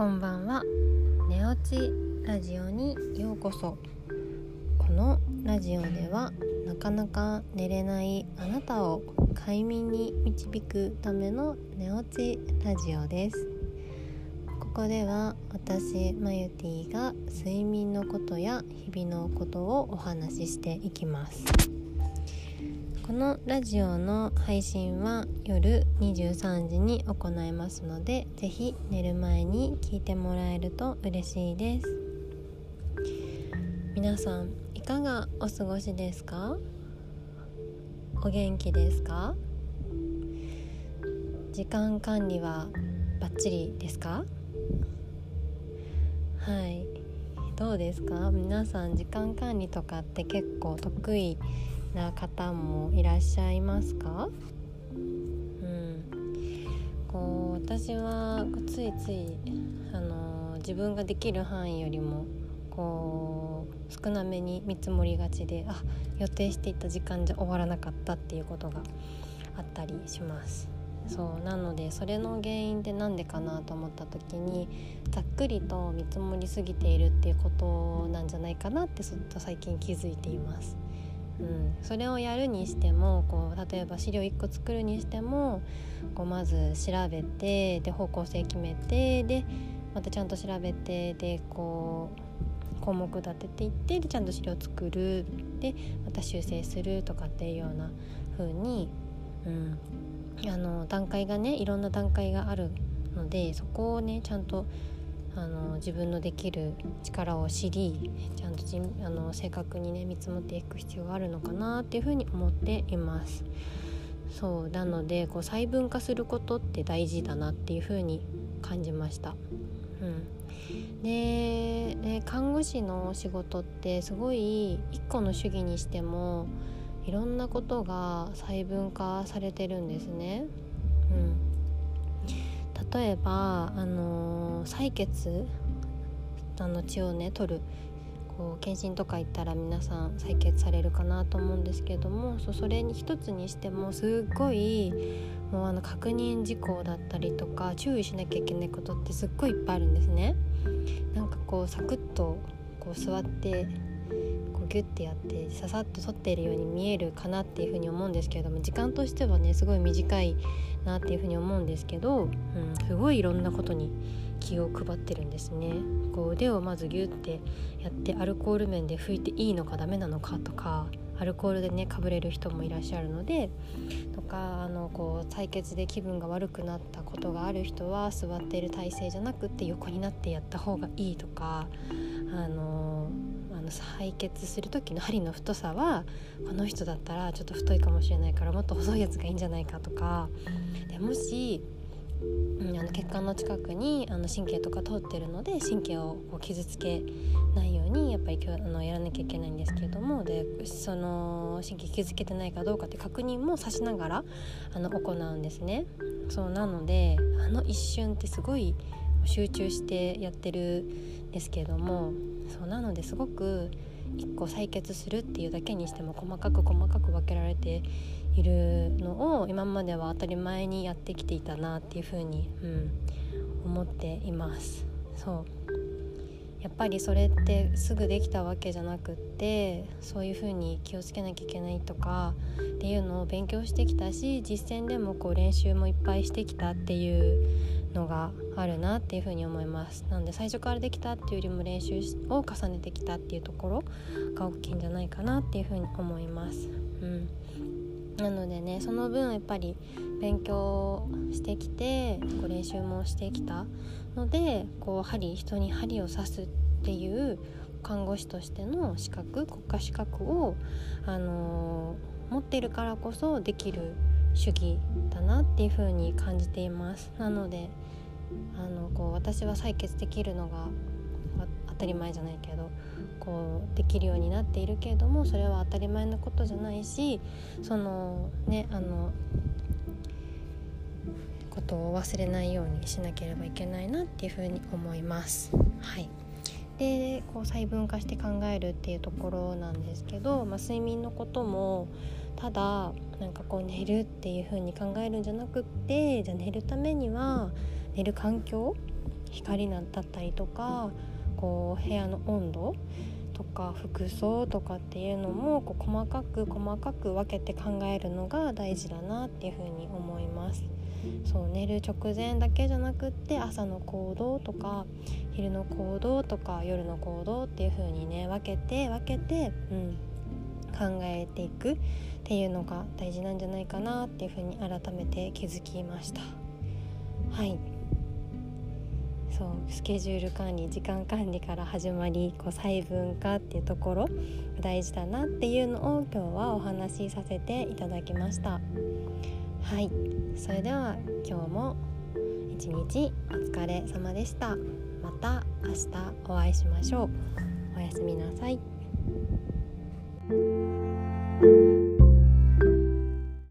こんばんは。寝落ちラジオにようこそ。このラジオではなかなか寝れないあなたを快眠に導くための寝落ちラジオです。ここでは私マユティが睡眠のことや日々のことをお話ししていきます。このラジオの配信は夜23時に行いますので是非寝る前に聞いてもらえると嬉しいです。皆さんいかがお過ごしですか？お元気ですか？時間管理はバッチリですか？はい。どうですか？皆さん時間管理とかって結構得意な方もいらっしゃいますか？うん。こう私はついついあの自分ができる範囲よりもこう少なめに見積もりがちであ予定していた時間じゃ終わらなかったっていうことがあったりします。そうなのでそれの原因って何でかなと思った時にざっくりと見積もりすぎているっていうことなんじゃないかなってずっと最近気づいています。うん、それをやるにしてもこう例えば資料1個作るにしてもこうまず調べてで方向性決めてでまたちゃんと調べてでこう項目立てていってでちゃんと資料作るでまた修正するとかっていうような風に、うん、あの段階がねいろんな段階があるのでそこをねちゃんとあの自分のできる力を知りちゃんとじあの正確にね見積もっていく必要があるのかなっていうふうに思っています。そうなのでこう細分化することって大事だなっていうふうに感じました。うん、でで看護師の仕事ってすごい一個の主義にしてもいろんなことが細分化されてるんですね。うん例えば、あの、採血あの血をね取るこう検診とか行ったら皆さん採血されるかなと思うんですけどもそそれに一つにしてもすっごいもうあの確認事項だったりとか注意しなきゃいけないことってすっごいいっぱいあるんですね。なんかこうサクッとこう座ってこうギュッてやってささっと取っているように見えるかなっていうふうに思うんですけれども時間としてはねすごい短いなっていうふうに思うんですけど、うん、すごいいろんなことに気を配ってるんですね。こう腕をまずギュッてやってアルコール面で拭いていいのかダメなのかとかアルコールでねかぶれる人もいらっしゃるのでとかあのこう採血で気分が悪くなったことがある人は座っている体勢じゃなくって横になってやった方がいいとかあの採血する時の針の太さはこの人だったらちょっと太いかもしれないからもっと細いやつがいいんじゃないかとかでもし、うん、あの血管の近くにあの神経とか通ってるので神経をこう傷つけないようにやっぱりあのやらなきゃいけないんですけれどもでその神経傷つけてないかどうかって確認もさしながらあの行うんですね。そうなのであの一瞬ってすごい集中してやってるんですけれどもそうなのですごく1個採血するっていうだけにしても細かく細かく分けられているのを今までは当たり前にやってきていたなっていうふうに、うん、思っています。そうやっぱりそれってすぐできたわけじゃなくってそういうふうに気をつけなきゃいけないとかっていうのを勉強してきたし実践でもこう練習もいっぱいしてきたっていうのがあるなっていうふうに思います。なので最初からできたっていうよりも練習を重ねてきたっていうところが大きいんじゃないかなっていうふうに思います。うん。なのでねその分やっぱり勉強してきてこう練習もしてきたのでこう針人に針を刺すっていう看護師としての資格国家資格を、あのー、持ってるからこそできる主義だなっていう風に感じています。なのであのこう私は採血できるのが当たり前じゃないけどこうできるようになっているけれどもそれは当たり前のことじゃないしそのねあのことを忘れないようにしなければいけないなっていうふうに思います。はいでこう細分化して考えるっていうところなんですけど、まあ、睡眠のこともただなんかこう寝るっていう風に考えるんじゃなくってじゃあ寝るためには寝る環境光だったりとかこう部屋の温度とか服装とかっていうのもこう細かく細かく分けて考えるのが大事だなっていうふうに思います。そう寝る直前だけじゃなくって朝の行動とか昼の行動とか夜の行動っていう風にね分けて分けて、うん、考えていくっていうのが大事なんじゃないかなっていう風に改めて気づきました。はいそうスケジュール管理時間管理から始まりこう細分化っていうところ大事だなっていうのを今日はお話しさせていただきました。はい。それでは今日も一日お疲れ様でした。また明日お会いしましょう。おやすみなさい。